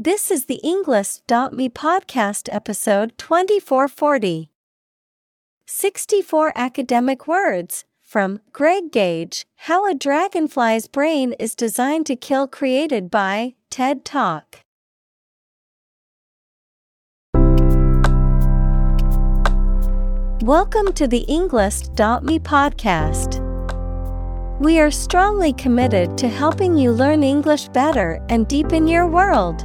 This is the Englist.me podcast episode 2440. 64 academic words from Greg Gage How a Dragonfly's Brain is Designed to Kill, created by TED Talk. Welcome to the Englist.me podcast. We are strongly committed to helping you learn English better and deepen your world.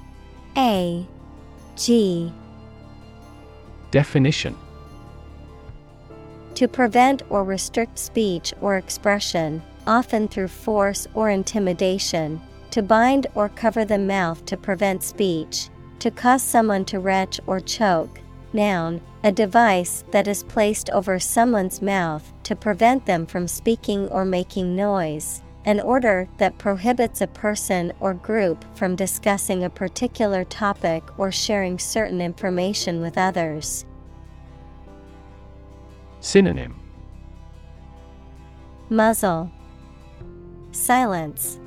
A G Definition To prevent or restrict speech or expression, often through force or intimidation, to bind or cover the mouth to prevent speech, to cause someone to retch or choke. Noun, a device that is placed over someone's mouth to prevent them from speaking or making noise. An order that prohibits a person or group from discussing a particular topic or sharing certain information with others. Synonym Muzzle, Silence,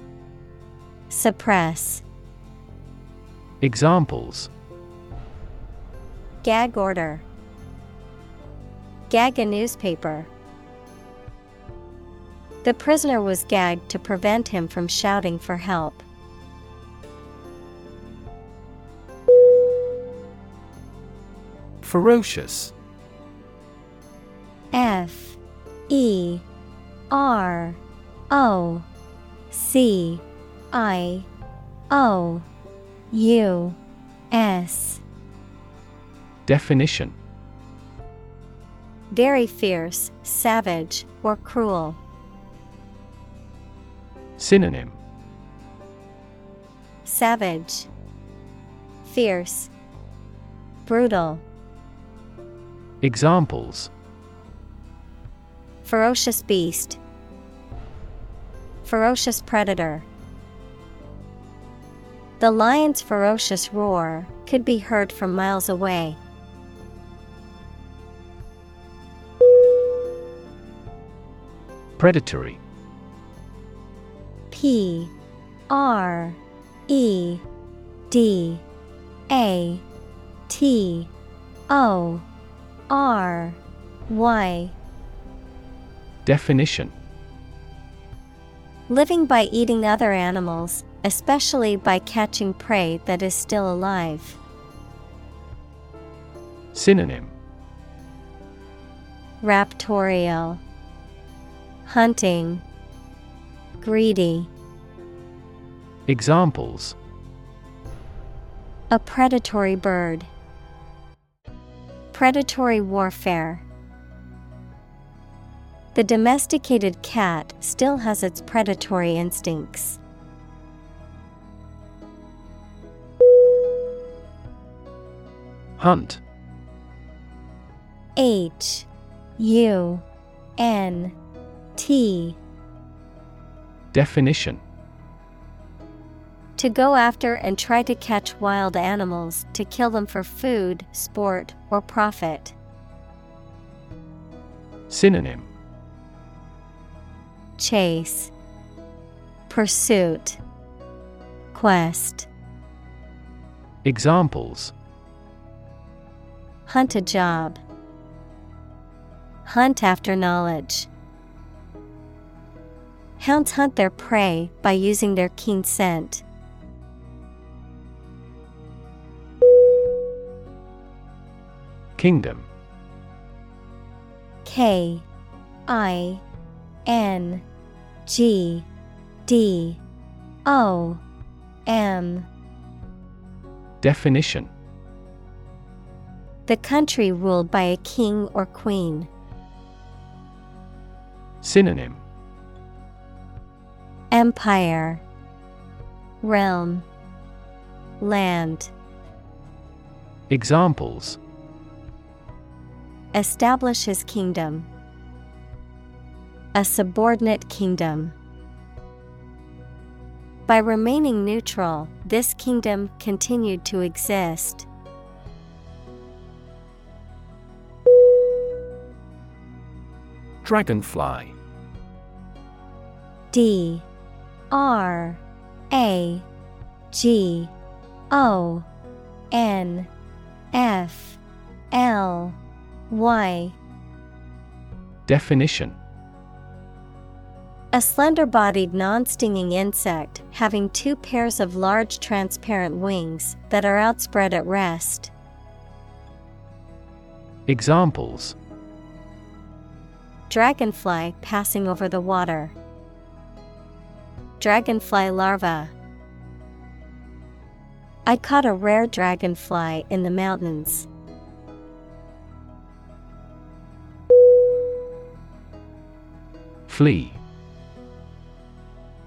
Suppress. Examples Gag order. Gag a newspaper. The prisoner was gagged to prevent him from shouting for help. Ferocious. F. E. R. O. C. I. O. U. S. Definition. Very fierce, savage, or cruel. Synonym Savage, Fierce, Brutal. Examples Ferocious beast. Ferocious predator. The lion's ferocious roar could be heard from miles away. Predatory P R E D A T O R Y Definition. Living by eating other animals, especially by catching prey that is still alive. Synonym. Raptorial. Hunting. Greedy Examples A predatory bird. Predatory warfare. The domesticated cat still has its predatory instincts. Hunt H U N T Definition To go after and try to catch wild animals to kill them for food, sport, or profit. Synonym Chase Pursuit Quest Examples Hunt a job. Hunt after knowledge. Hounds hunt their prey by using their keen scent. Kingdom. K I N G D O M. Definition. The country ruled by a king or queen. Synonym. Empire. Realm. Land. Examples Establish his kingdom. A subordinate kingdom. By remaining neutral, this kingdom continued to exist. Dragonfly. D. R. A. G. O. N. F. L Y Definition A slender bodied non stinging insect having two pairs of large transparent wings that are outspread at rest. Examples Dragonfly passing over the water. Dragonfly larva. I caught a rare dragonfly in the mountains. Flee.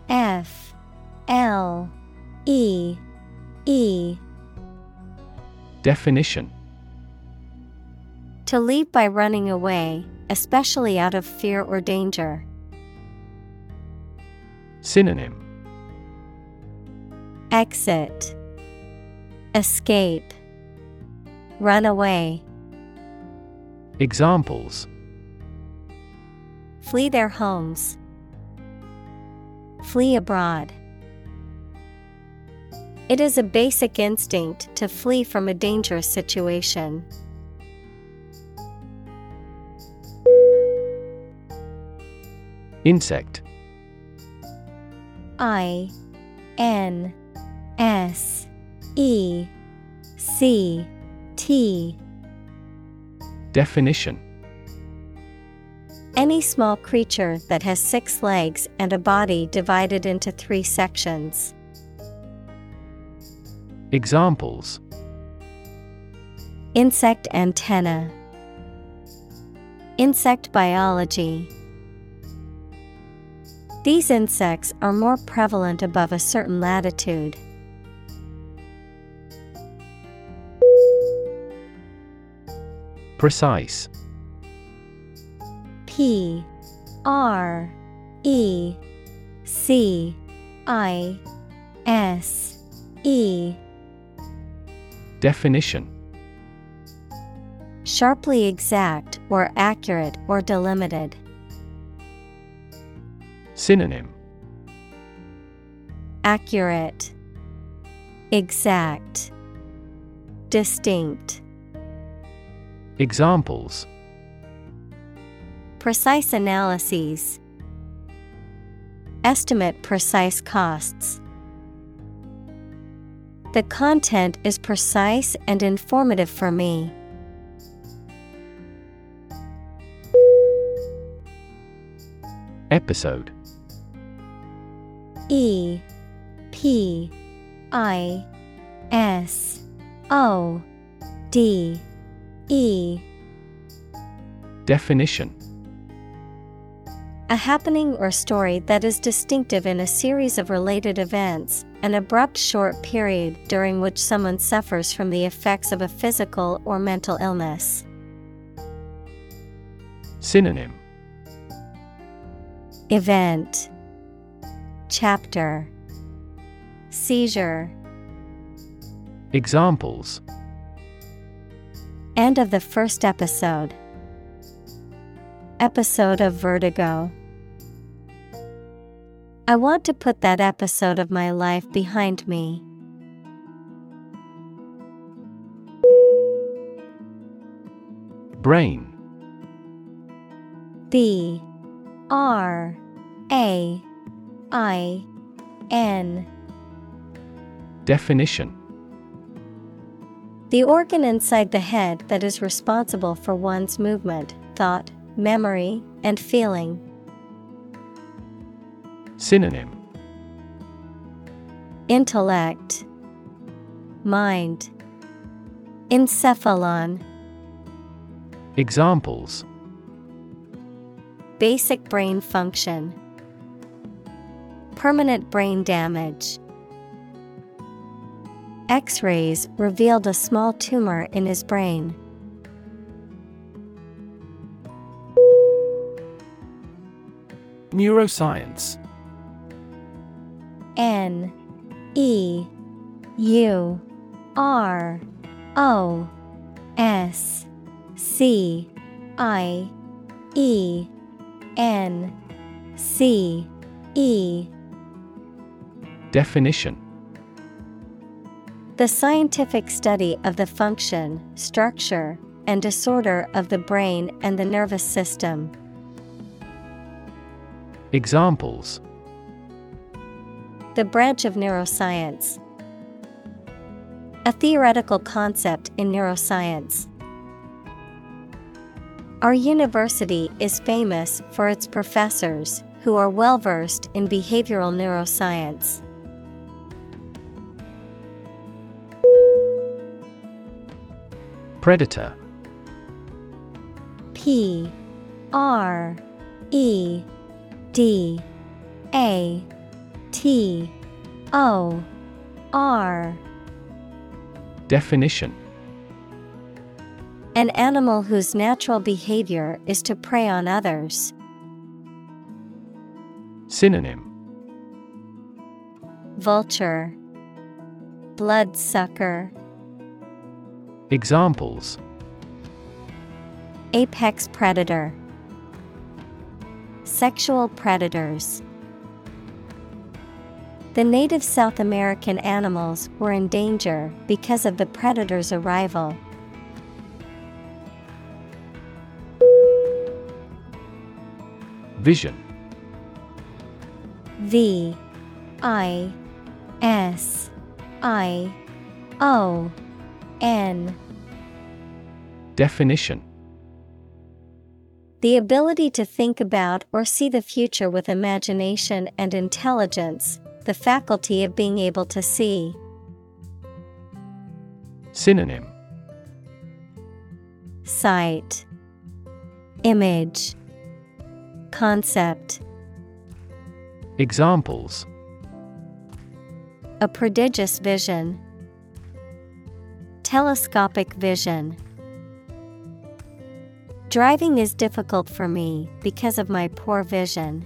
F L E E. Definition. To leave by running away, especially out of fear or danger. Synonym. Exit. Escape. Run away. Examples Flee their homes. Flee abroad. It is a basic instinct to flee from a dangerous situation. Insect I N S E C T Definition Any small creature that has six legs and a body divided into three sections. Examples Insect antenna. Insect biology. These insects are more prevalent above a certain latitude. Precise P R E C I S E. Definition. Sharply exact or accurate or delimited. Synonym. Accurate, Exact, Distinct. Examples Precise analyses. Estimate precise costs. The content is precise and informative for me. Episode E P I S O D E Definition A happening or story that is distinctive in a series of related events, an abrupt short period during which someone suffers from the effects of a physical or mental illness. Synonym Event Chapter Seizure Examples End of the first episode. Episode of Vertigo. I want to put that episode of my life behind me. Brain B R A I N Definition The organ inside the head that is responsible for one's movement, thought, memory, and feeling. Synonym Intellect, Mind, Encephalon. Examples Basic brain function, Permanent brain damage. X rays revealed a small tumor in his brain. Neuroscience N E U R O S C I E N C E. Definition. The scientific study of the function, structure, and disorder of the brain and the nervous system. Examples The branch of neuroscience. A theoretical concept in neuroscience. Our university is famous for its professors who are well versed in behavioral neuroscience. Predator P R E D A T O R. Definition. An animal whose natural behavior is to prey on others. Synonym. Vulture. Bloodsucker. Examples. Apex predator. Sexual predators The native South American animals were in danger because of the predator's arrival. Vision. V I S I O N. Definition. The ability to think about or see the future with imagination and intelligence, the faculty of being able to see. Synonym Sight, Image, Concept. Examples A prodigious vision. Telescopic vision. Driving is difficult for me because of my poor vision.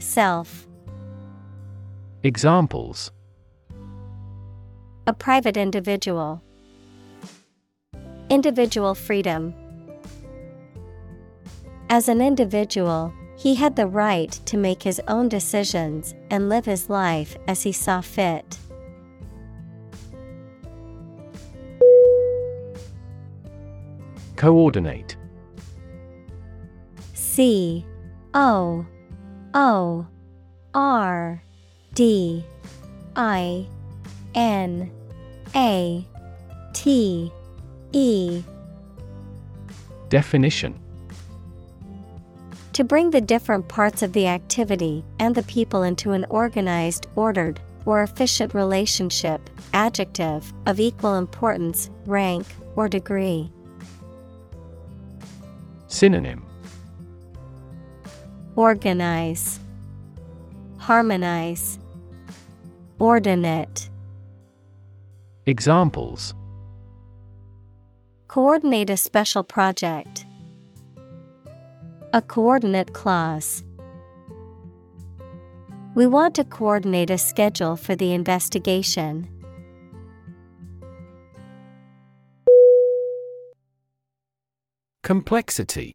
Self Examples A private individual. Individual freedom. As an individual, he had the right to make his own decisions and live his life as he saw fit. Coordinate C O O R D I N A T E. Definition. To bring the different parts of the activity and the people into an organized, ordered, or efficient relationship, adjective, of equal importance, rank, or degree. Synonym Organize, Harmonize, Ordinate. Examples Coordinate a special project. A coordinate clause. We want to coordinate a schedule for the investigation. Complexity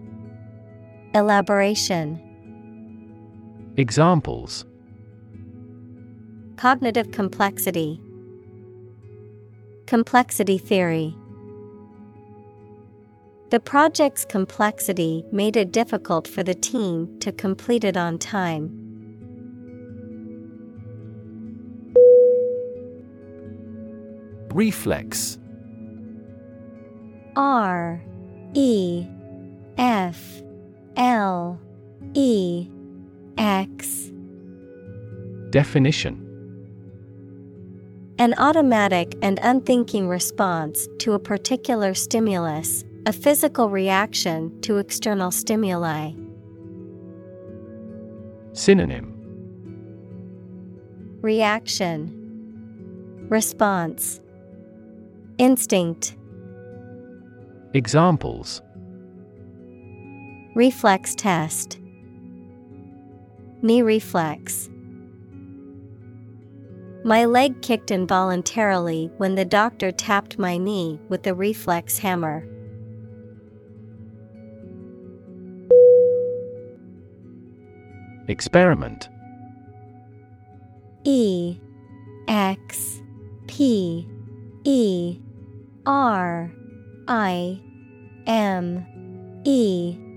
Elaboration. Examples Cognitive complexity, Complexity theory. The project's complexity made it difficult for the team to complete it on time. Reflex R E F L E X. Definition. An automatic and unthinking response to a particular stimulus, a physical reaction to external stimuli. Synonym. Reaction. Response. Instinct. Examples Reflex test. Knee reflex. My leg kicked involuntarily when the doctor tapped my knee with the reflex hammer. Experiment. E. X. P. E. R. I. M. E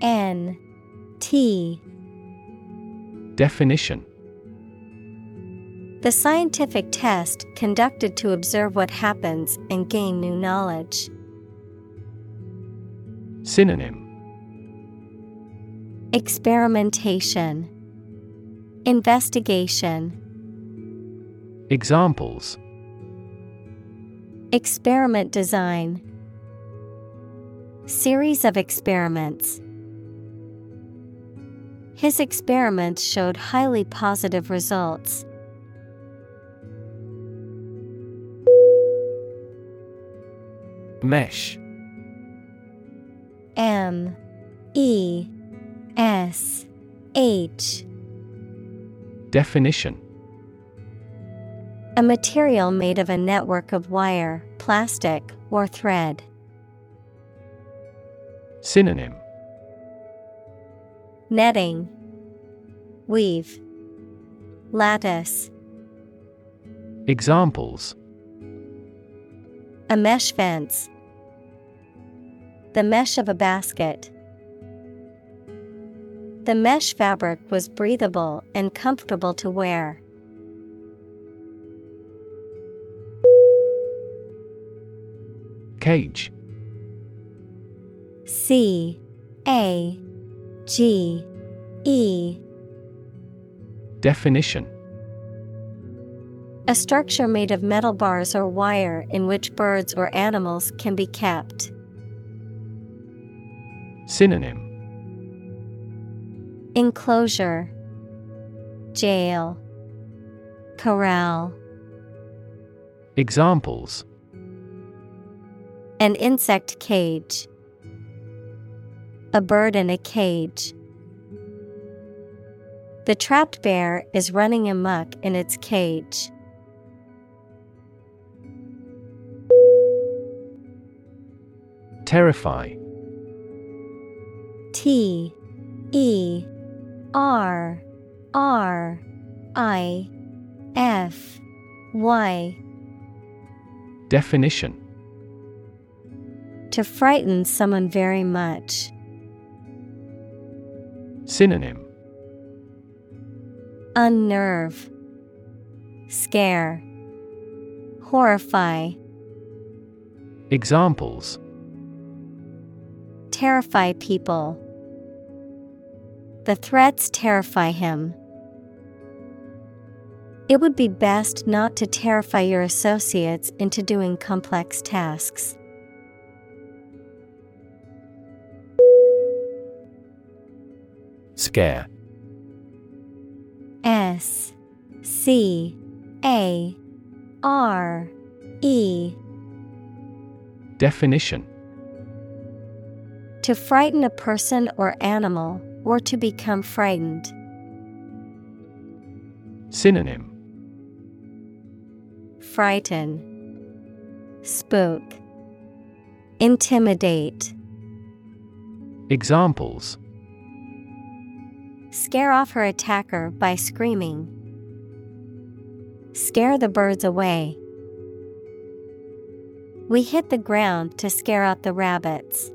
N T. Definition. The scientific test conducted to observe what happens and gain new knowledge. Synonym. Experimentation. Investigation. Examples. Experiment design. Series of experiments. His experiments showed highly positive results. Mesh. M. E. S. H. Definition. A material made of a network of wire, plastic, or thread. Synonym Netting, Weave, Lattice. Examples A mesh fence. The mesh of a basket. The mesh fabric was breathable and comfortable to wear. Cage C A G E. Definition. A structure made of metal bars or wire in which birds or animals can be kept. Synonym. Enclosure. Jail. Corral. Examples. An insect cage. A bird in a cage. The trapped bear is running amuck in its cage. Terrify T E R R I F Y Definition To frighten someone very much. Synonym Unnerve, Scare, Horrify, Examples Terrify people. The threats terrify him. It would be best not to terrify your associates into doing complex tasks. Scare. S C A R E Definition To frighten a person or animal, or to become frightened. Synonym Frighten, Spook, Intimidate. Examples Scare off her attacker by screaming. Scare the birds away. We hit the ground to scare out the rabbits.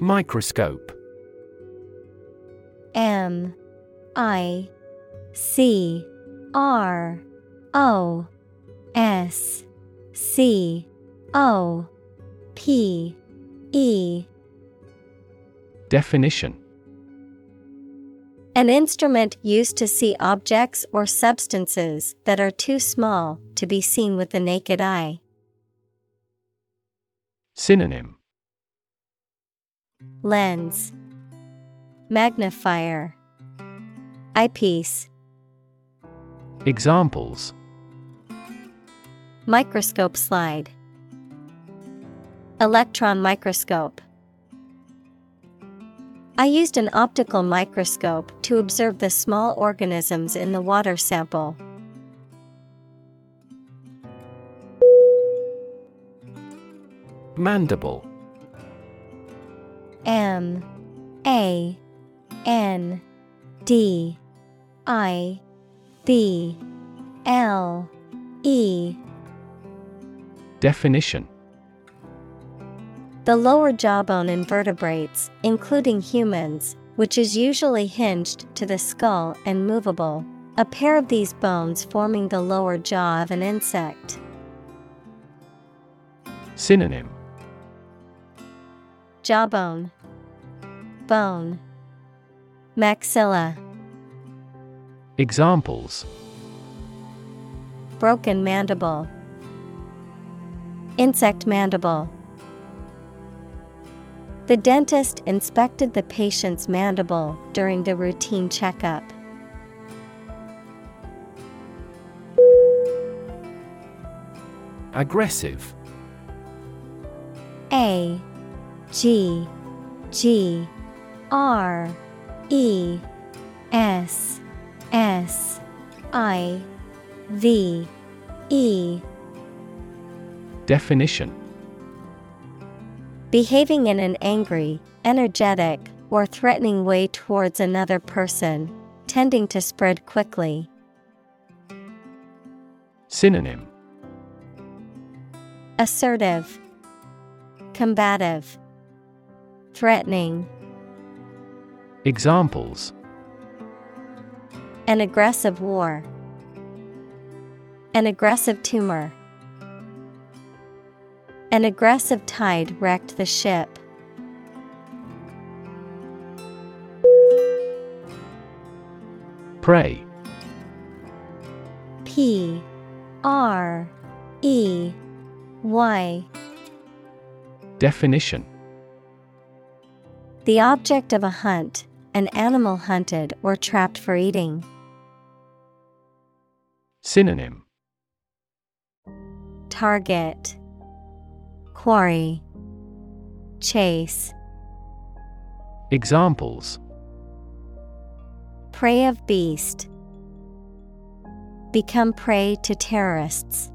Microscope M I C R O S C O P E. Definition. An instrument used to see objects or substances that are too small to be seen with the naked eye. Synonym. Lens. Magnifier. Eyepiece. Examples. Microscope slide Electron microscope. I used an optical microscope to observe the small organisms in the water sample. Mandible. M. A. N. D. I. B. L. E. Definition The lower jawbone in vertebrates, including humans, which is usually hinged to the skull and movable. A pair of these bones forming the lower jaw of an insect. Synonym Jawbone, Bone, Maxilla, Examples Broken mandible, Insect mandible. The dentist inspected the patient's mandible during the routine checkup. Aggressive. A G G R E S S I V E. Definition Behaving in an angry, energetic, or threatening way towards another person, tending to spread quickly. Synonym Assertive, Combative, Threatening. Examples An aggressive war. An aggressive tumor. An aggressive tide wrecked the ship. Prey. P. R. E. Y. Definition. The object of a hunt, an animal hunted or trapped for eating. Synonym. Target Quarry. Chase. Examples. Prey of beast. Become prey to terrorists.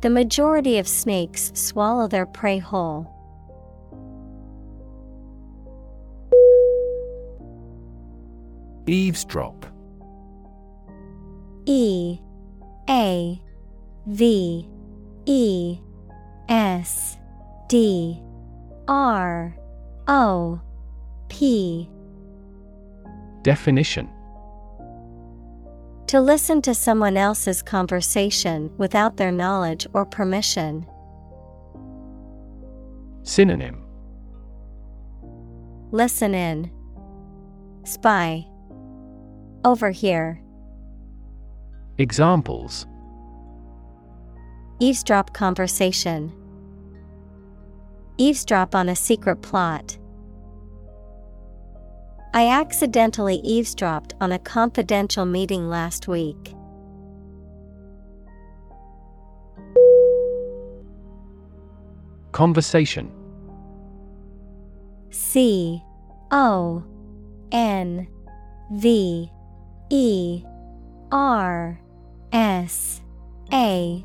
The majority of snakes swallow their prey whole. Eavesdrop. E A V E S D R O P Definition To listen to someone else's conversation without their knowledge or permission. Synonym Listen in. Spy. Overhear. Examples Eavesdrop conversation. Eavesdrop on a secret plot. I accidentally eavesdropped on a confidential meeting last week. Conversation C O N V E R S A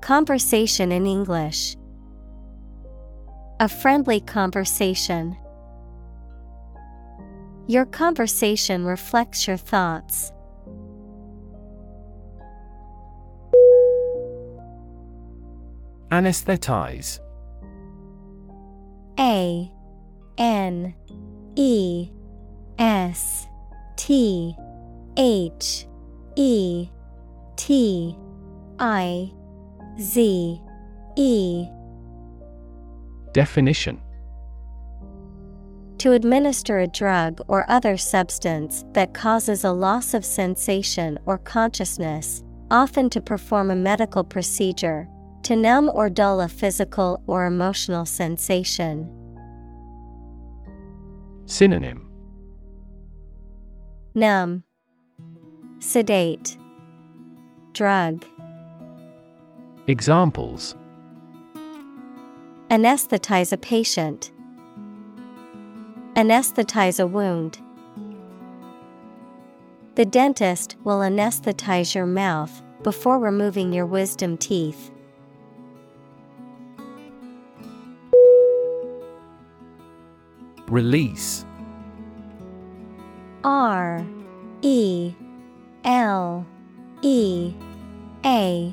Conversation in English A friendly conversation. Your conversation reflects your thoughts. Anesthetize A N E S T H E T I Z. E. Definition. To administer a drug or other substance that causes a loss of sensation or consciousness, often to perform a medical procedure, to numb or dull a physical or emotional sensation. Synonym. Numb, Sedate, Drug, Examples Anesthetize a patient, Anesthetize a wound. The dentist will anesthetize your mouth before removing your wisdom teeth. Release R E L E A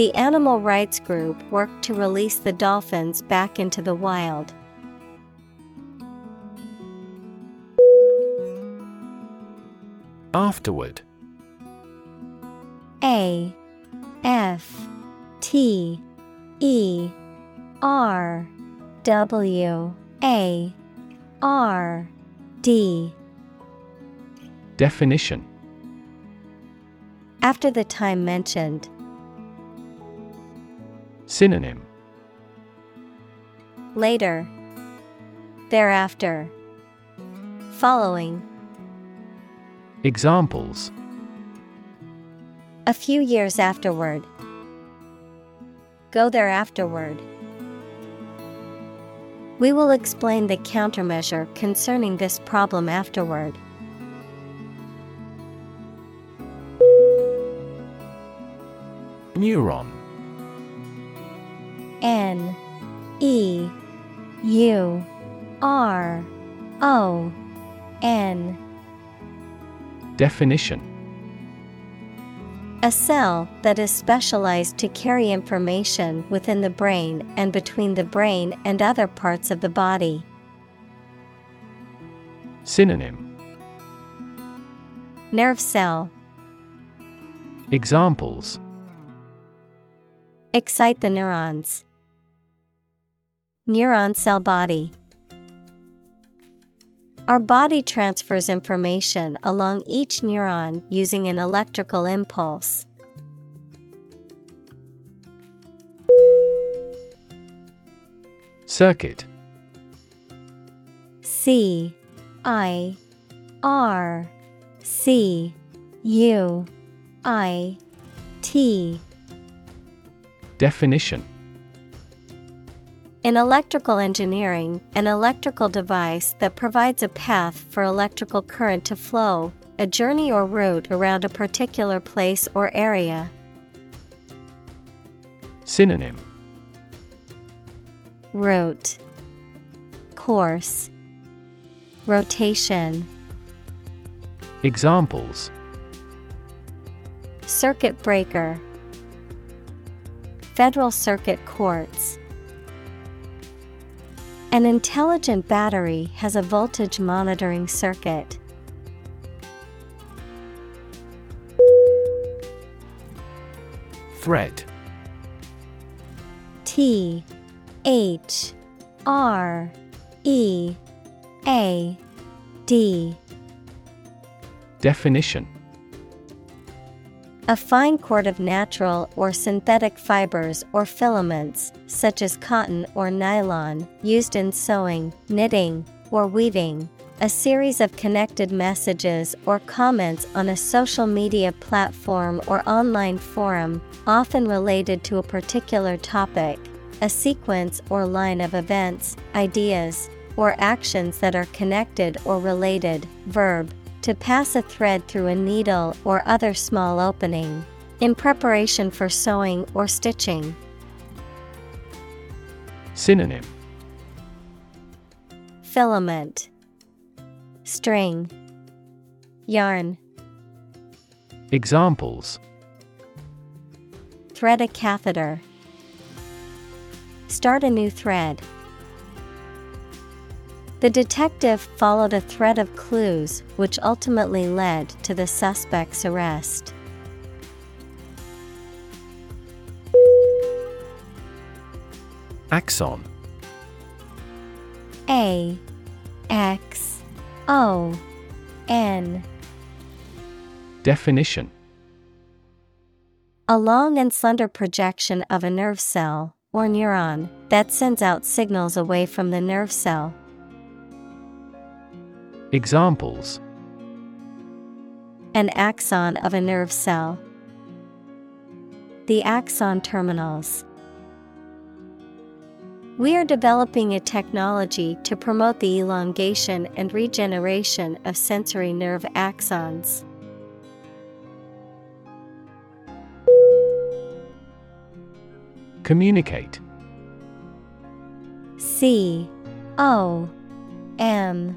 The animal rights group worked to release the dolphins back into the wild. Afterward A F T E R W A R D Definition After the time mentioned. Synonym Later. Thereafter. Following. Examples A few years afterward. Go there afterward. We will explain the countermeasure concerning this problem afterward. Neuron N E U R O N Definition A cell that is specialized to carry information within the brain and between the brain and other parts of the body. Synonym Nerve cell. Examples Excite the neurons. Neuron cell body. Our body transfers information along each neuron using an electrical impulse. Circuit. C I R C U I T Definition In electrical engineering, an electrical device that provides a path for electrical current to flow, a journey or route around a particular place or area. Synonym. Route. Course. Rotation. Examples. Circuit breaker. Federal Circuit Courts An intelligent battery has a voltage monitoring circuit. Thread T H R E A D. Definition A fine cord of natural or synthetic fibers or filaments, such as cotton or nylon, used in sewing, knitting, or weaving. A series of connected messages or comments on a social media platform or online forum, often related to a particular topic. A sequence or line of events, ideas, or actions that are connected or related. Verb to pass a thread through a needle or other small opening. In preparation for sewing or stitching. Synonym Filament String Yarn Examples Thread a catheter. Start a new thread. The detective followed a thread of clues which ultimately led to the suspect's arrest. Axon A X O N Definition A long and slender projection of a nerve cell, or neuron, that sends out signals away from the nerve cell. Examples An axon of a nerve cell. The axon terminals. We are developing a technology to promote the elongation and regeneration of sensory nerve axons. Communicate C O M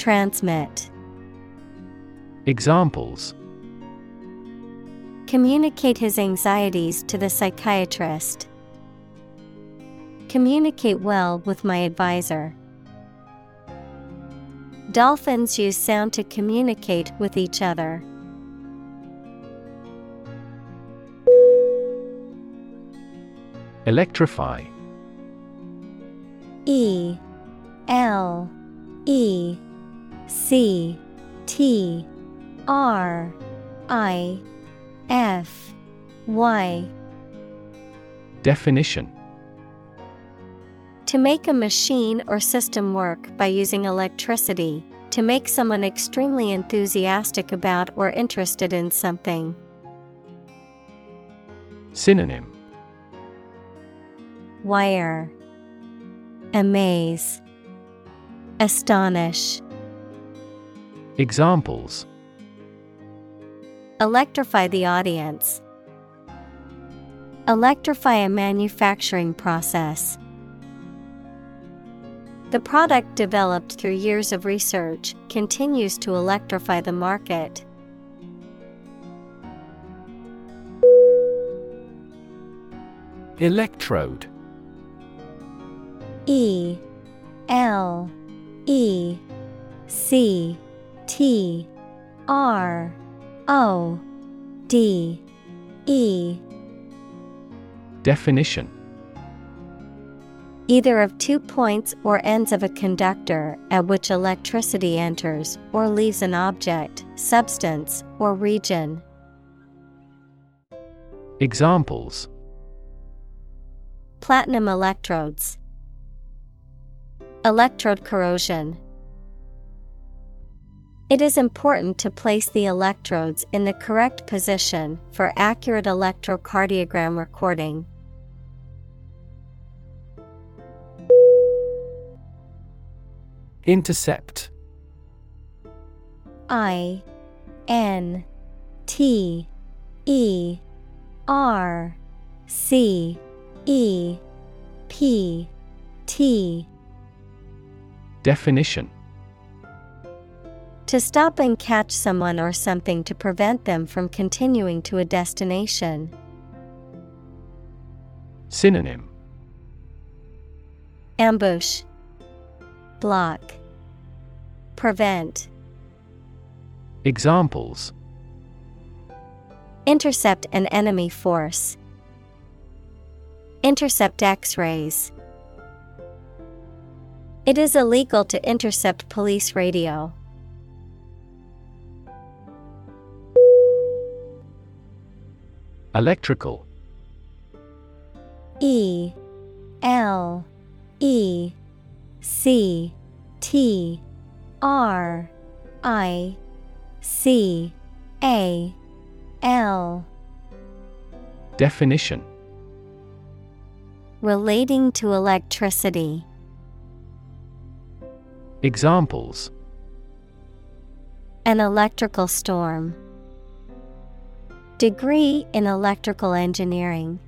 Transmit. Examples Communicate his anxieties to the psychiatrist. Communicate well with my advisor. Dolphins use sound to communicate with each other. Electrify E L E C T R I F Y. Definition. To make a machine or system work by using electricity, to make someone extremely enthusiastic about or interested in something. Synonym. Wire. Amaze. Astonish Examples Electrify the audience. Electrify a manufacturing process. The product developed through years of research continues to electrify the market. Electrode E L E C T R O D E Definition Either of two points or ends of a conductor at which electricity enters or leaves an object, substance, or region. Examples Platinum electrodes, Electrode corrosion. It is important to place the electrodes in the correct position for accurate electrocardiogram recording. Intercept. I N T E R C E P T. Definition To stop and catch someone or something to prevent them from continuing to a destination. Synonym Ambush Block Prevent Examples Intercept an enemy force. Intercept X rays. It is illegal to intercept police radio. Electrical E L E C T R I C A L Definition Relating to electricity. Examples An electrical storm. Degree in electrical engineering.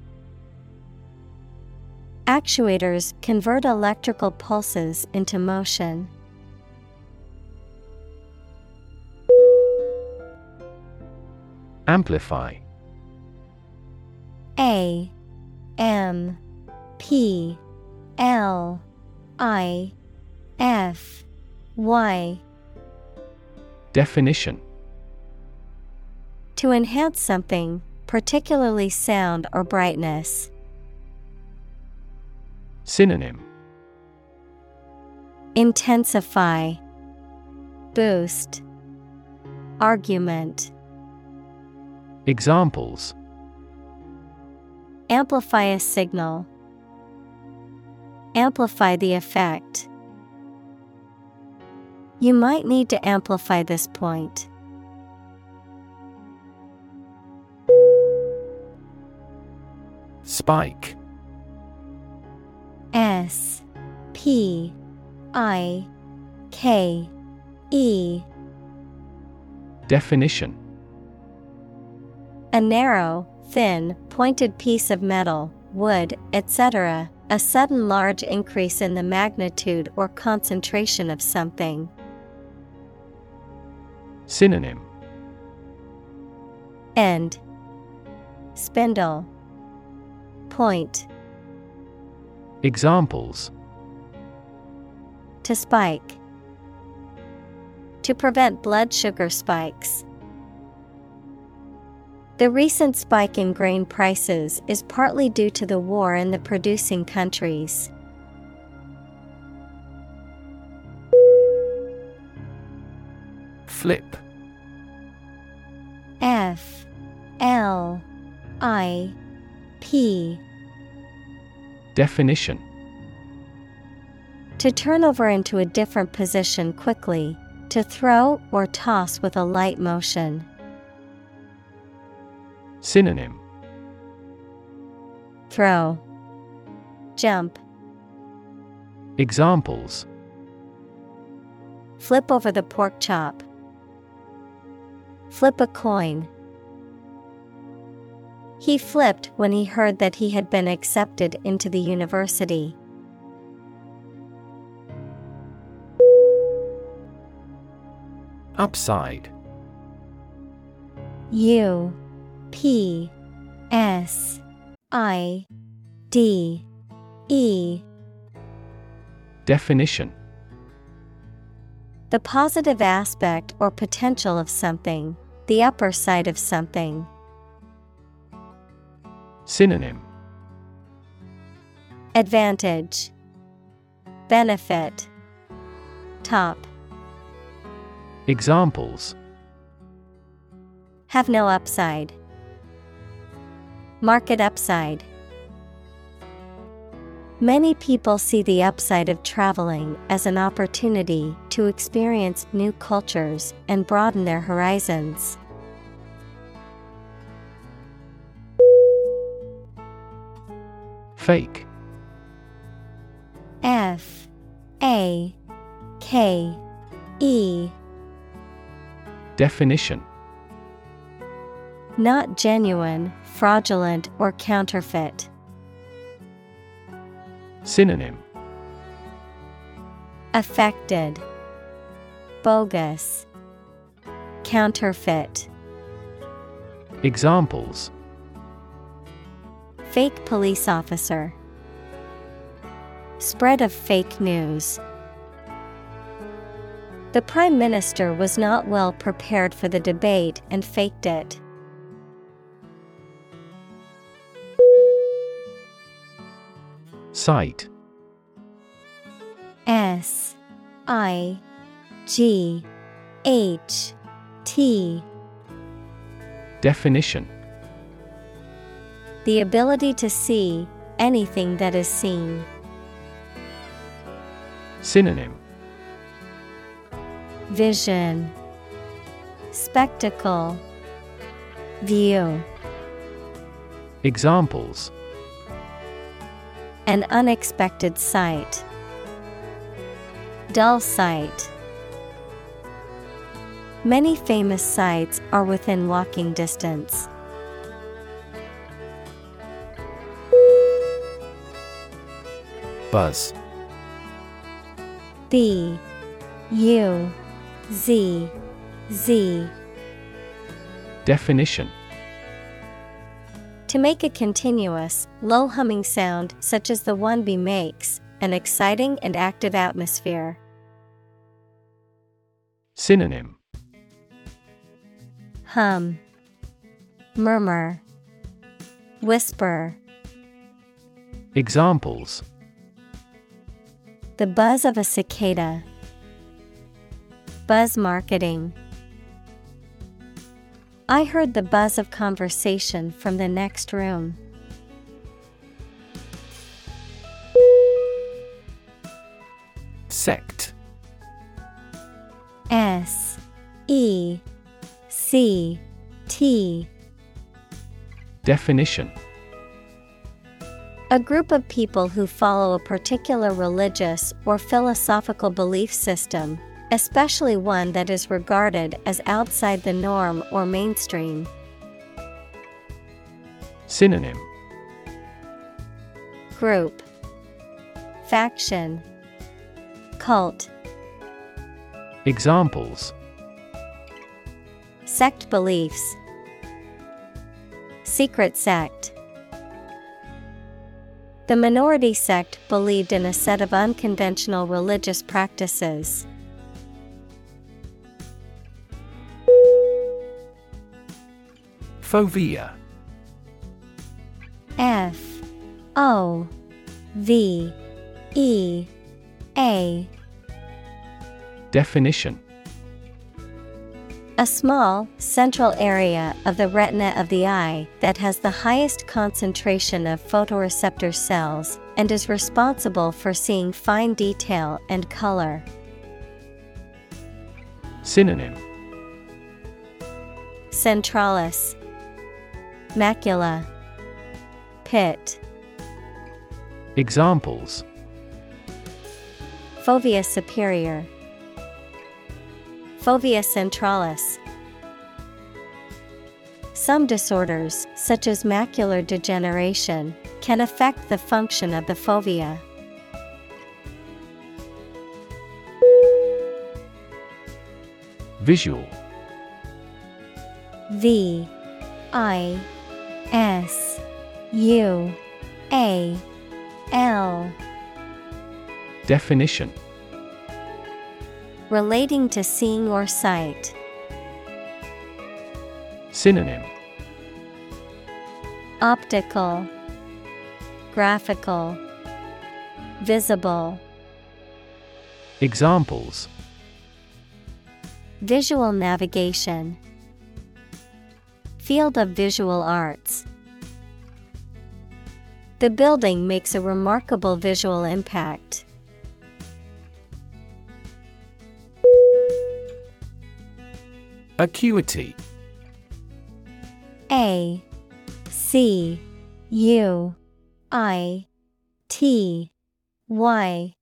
Actuators convert electrical pulses into motion. Amplify A M P L I F Y Definition To enhance something, particularly sound or brightness. Synonym Intensify, Boost, Argument. Examples Amplify a signal. Amplify the effect. You might need to amplify this point. Spike. S P I K E. Definition. A narrow, thin, pointed piece of metal, wood, etc., a sudden large increase in the magnitude or concentration of something. Synonym. End. Spindle Point Examples To spike. To prevent blood sugar spikes. The recent spike in grain prices is partly due to the war in the producing countries. Flip F L I P Definition To turn over into a different position quickly, to throw or toss with a light motion. Synonym Throw, Jump, Examples Flip over the pork chop. Flip a coin. He flipped when he heard that he had been accepted into the university. Upside U P S I D E Definition The positive aspect or potential of something, the upper side of something. Synonym Advantage Benefit Top Examples Have no upside. Market upside. Many people see the upside of traveling as an opportunity to experience new cultures and broaden their horizons. Fake. F A K E. Definition. Not genuine, fraudulent, or counterfeit. Synonym. Affected, Bogus, Counterfeit. Examples Fake police officer. Spread of fake news. The Prime Minister was not well prepared for the debate and faked it. Sight S I G H T Definition The ability to see anything that is seen. Synonym Vision Spectacle View Examples An unexpected sight. Dull sight. Many famous sights are within walking distance. Buzz. B U Z Z. Definition. To make a continuous, low humming sound such as the one bee makes, an exciting and active atmosphere. Synonym. Hum, Murmur, Whisper. Examples The buzz of a cicada. Buzz marketing. I heard the buzz of conversation from the next room. Sect S E C T Definition A group of people who follow a particular religious or philosophical belief system, especially one that is regarded as outside the norm or mainstream. Synonym. Group. Faction. Cult. Examples. Sect beliefs. Secret sect The minority sect believed in a set of unconventional religious practices. Fovea F. O. V. E. A. Definition A small, central area of the retina of the eye that has the highest concentration of photoreceptor cells and is responsible for seeing fine detail and color. Synonym. Centralis. Macula. Pit. Examples. Fovea superior Fovea centralis. Some disorders, such as macular degeneration, can affect the function of the fovea. Visual. V I S U A L. Definition Relating to seeing or sight. Synonym Optical, Graphical, Visible. Examples Visual navigation, Field of visual arts. The building makes a remarkable visual impact. Acuity. A C U I T Y.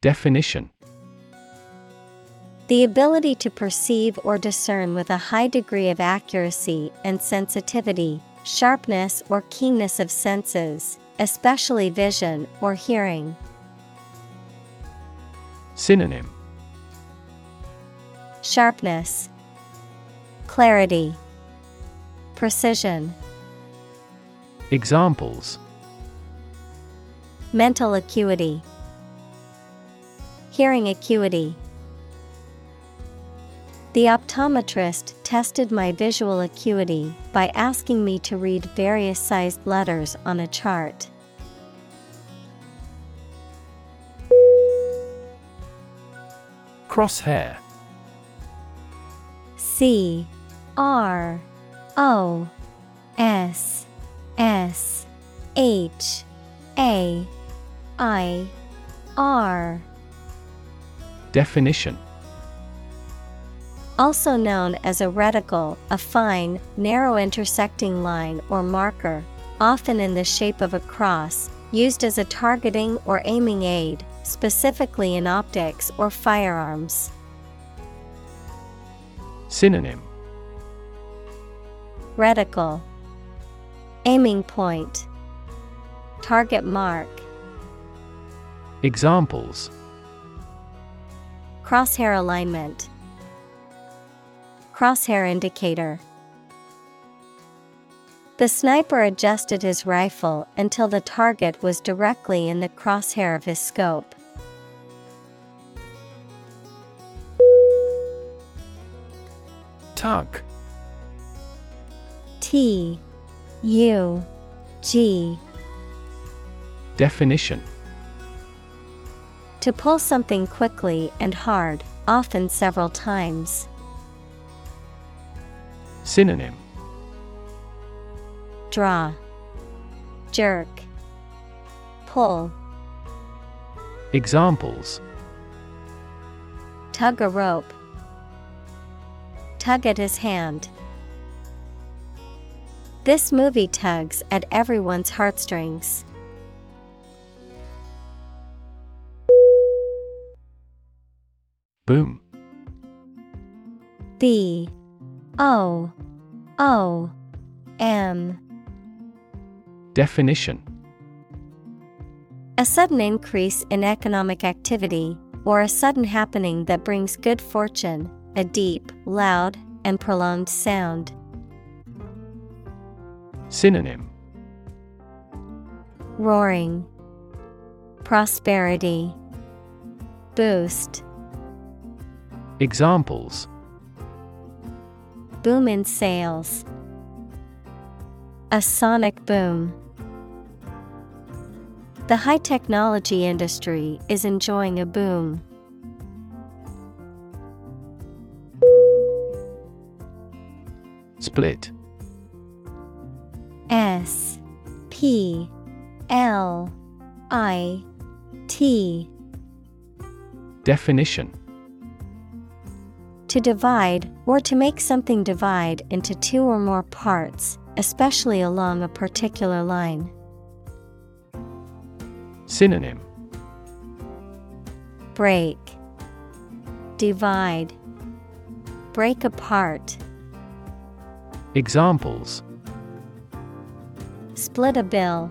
Definition. The ability to perceive or discern with a high degree of accuracy and sensitivity, sharpness or keenness of senses, especially vision or hearing. Synonym Sharpness, Clarity, Precision. Examples Mental acuity, Hearing acuity. The optometrist tested my visual acuity by asking me to read various sized letters on a chart. Crosshair C R O S S H A I R Definition Also known as a reticle, a fine, narrow intersecting line or marker, often in the shape of a cross, used as a targeting or aiming aid, specifically in optics or firearms. Synonym. Reticle. Aiming point. Target mark. Examples. Crosshair alignment. Crosshair indicator. The sniper adjusted his rifle until the target was directly in the crosshair of his scope. Tug T U G. Definition. To pull something quickly and hard, often several times. Synonym. Draw, Jerk, Pull, Examples. Tug a rope, Tug at his hand. This movie tugs at everyone's heartstrings. Boom B O O M Definition A sudden increase in economic activity, or a sudden happening that brings good fortune, a deep, loud, and prolonged sound. Synonym Roaring, Prosperity, Boost, Examples Boom in sales, A sonic boom. The high technology industry is enjoying a boom. Split. S P L I T. Definition. To divide, or to make something divide into two or more parts, especially along a particular line. Synonym. Break, Divide, Break apart, Examples Split a bill,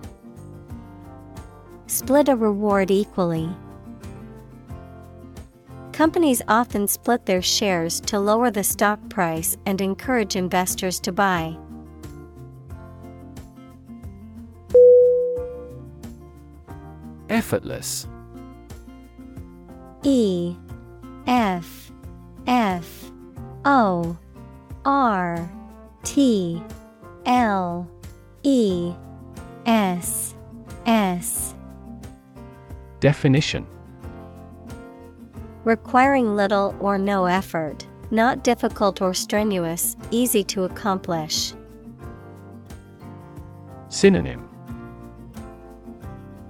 Split a reward equally. Companies often split their shares to lower the stock price and encourage investors to buy. Effortless E F F O R T L E S S. Definition. Requiring little or no effort, not difficult or strenuous, easy to accomplish. Synonym.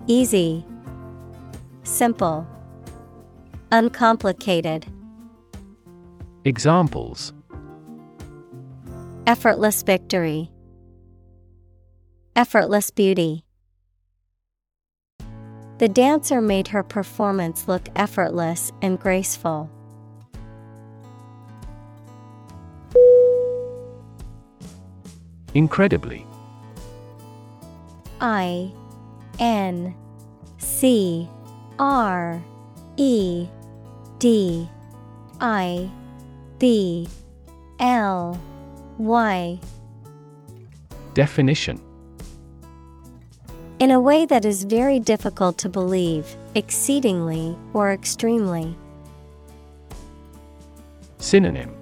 Easy, Simple, Uncomplicated. Examples Effortless victory, Effortless beauty. The dancer made her performance look effortless and graceful. Incredibly I N C R E D I B L Y Definition In a way that is very difficult to believe, exceedingly or extremely. Synonym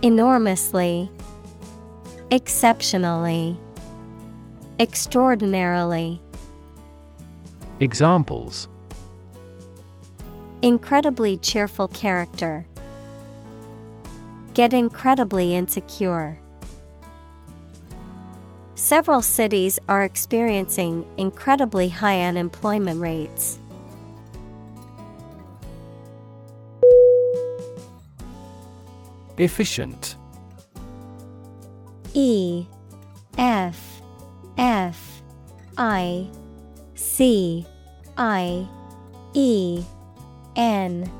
Enormously, Exceptionally, Extraordinarily. Examples Incredibly cheerful character. Get incredibly insecure. Several cities are experiencing incredibly high unemployment rates. Efficient E F F I C I E N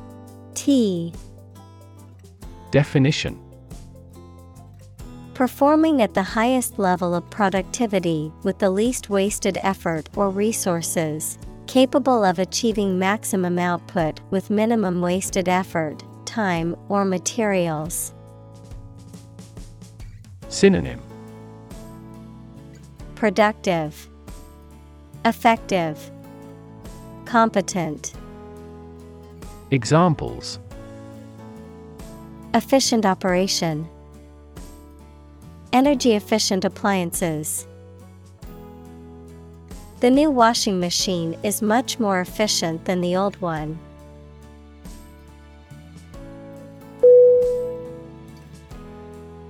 T Definition. Performing at the highest level of productivity with the least wasted effort or resources, capable of achieving maximum output with minimum wasted effort, time, or materials. Synonym. Productive, Effective, Competent. Examples Efficient operation. Energy efficient appliances. The new washing machine is much more efficient than the old one.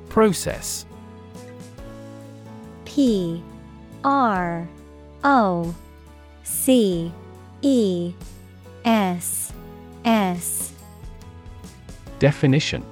Process P R O C E S S Definition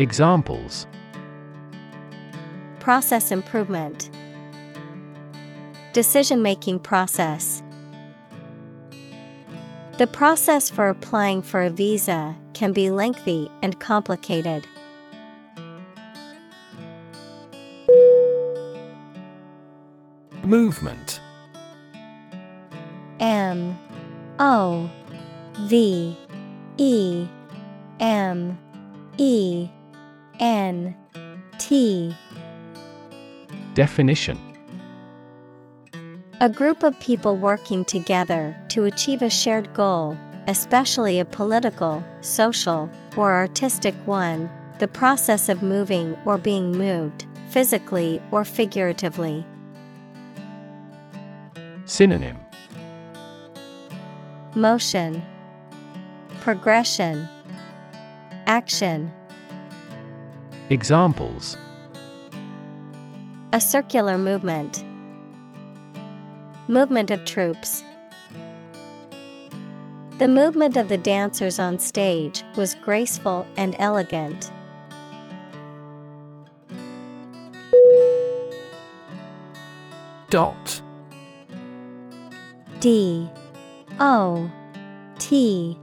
Examples. Process improvement. Decision making process. The process for applying for a visa can be lengthy and complicated. Movement. M. O. V. E. M. E N T. Definition. A group of people working together to achieve a shared goal, especially a political, social, or artistic one, the process of moving or being moved, physically or figuratively. Synonym. Motion, Progression, Action. Examples A circular movement. Movement of troops. The movement of the dancers on stage was graceful and elegant. Dot D O T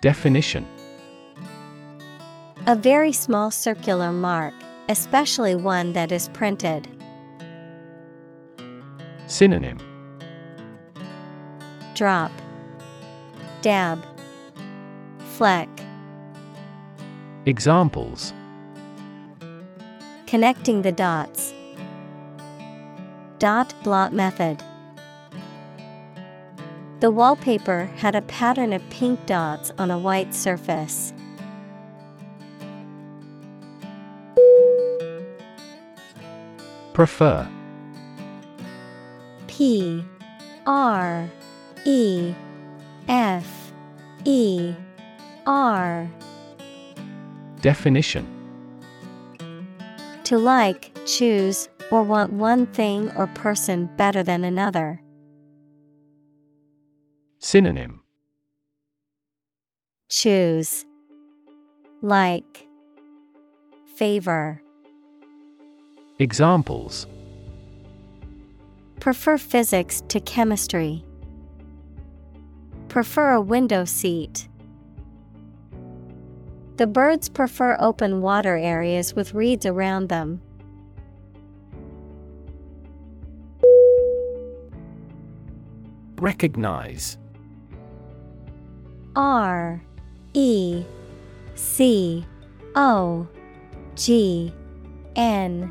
Definition A very small circular mark, especially one that is printed. Synonym Drop Dab Fleck Examples Connecting the dots. Dot blot method. The wallpaper had a pattern of pink dots on a white surface. Prefer P R E F E R Definition To like, choose, or want one thing or person better than another. Synonym Choose. Like. Favor. Examples Prefer physics to chemistry. Prefer a window seat. The birds prefer open water areas with reeds around them. Recognize R E C O G N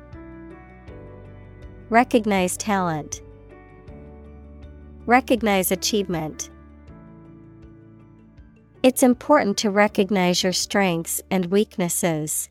Recognize talent, Recognize achievement. It's important to recognize your strengths and weaknesses.